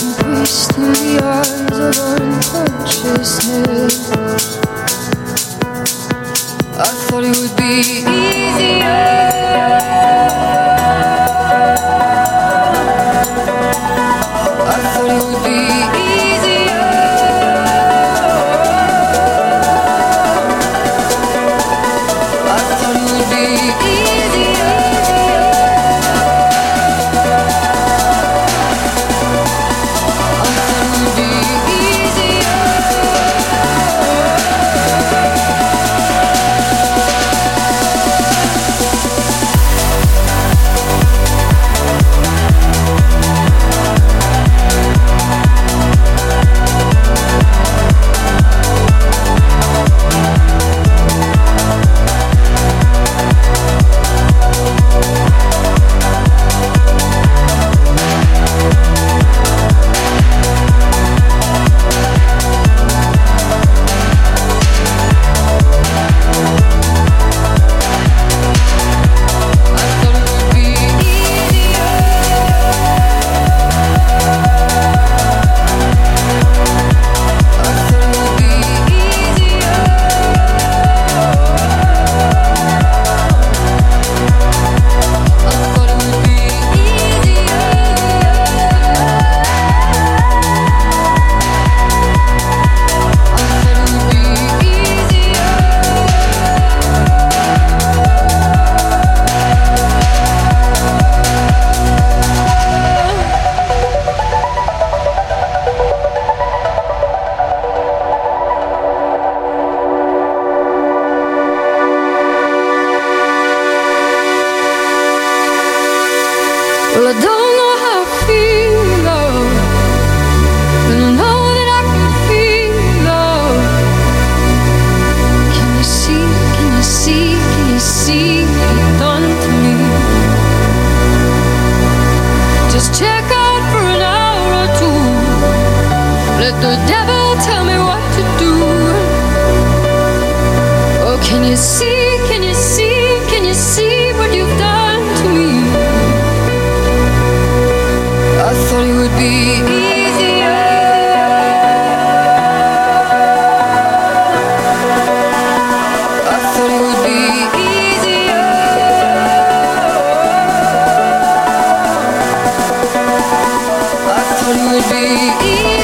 Pushed through the eyes of unconsciousness. I thought it would be easier. I thought it would be Easy.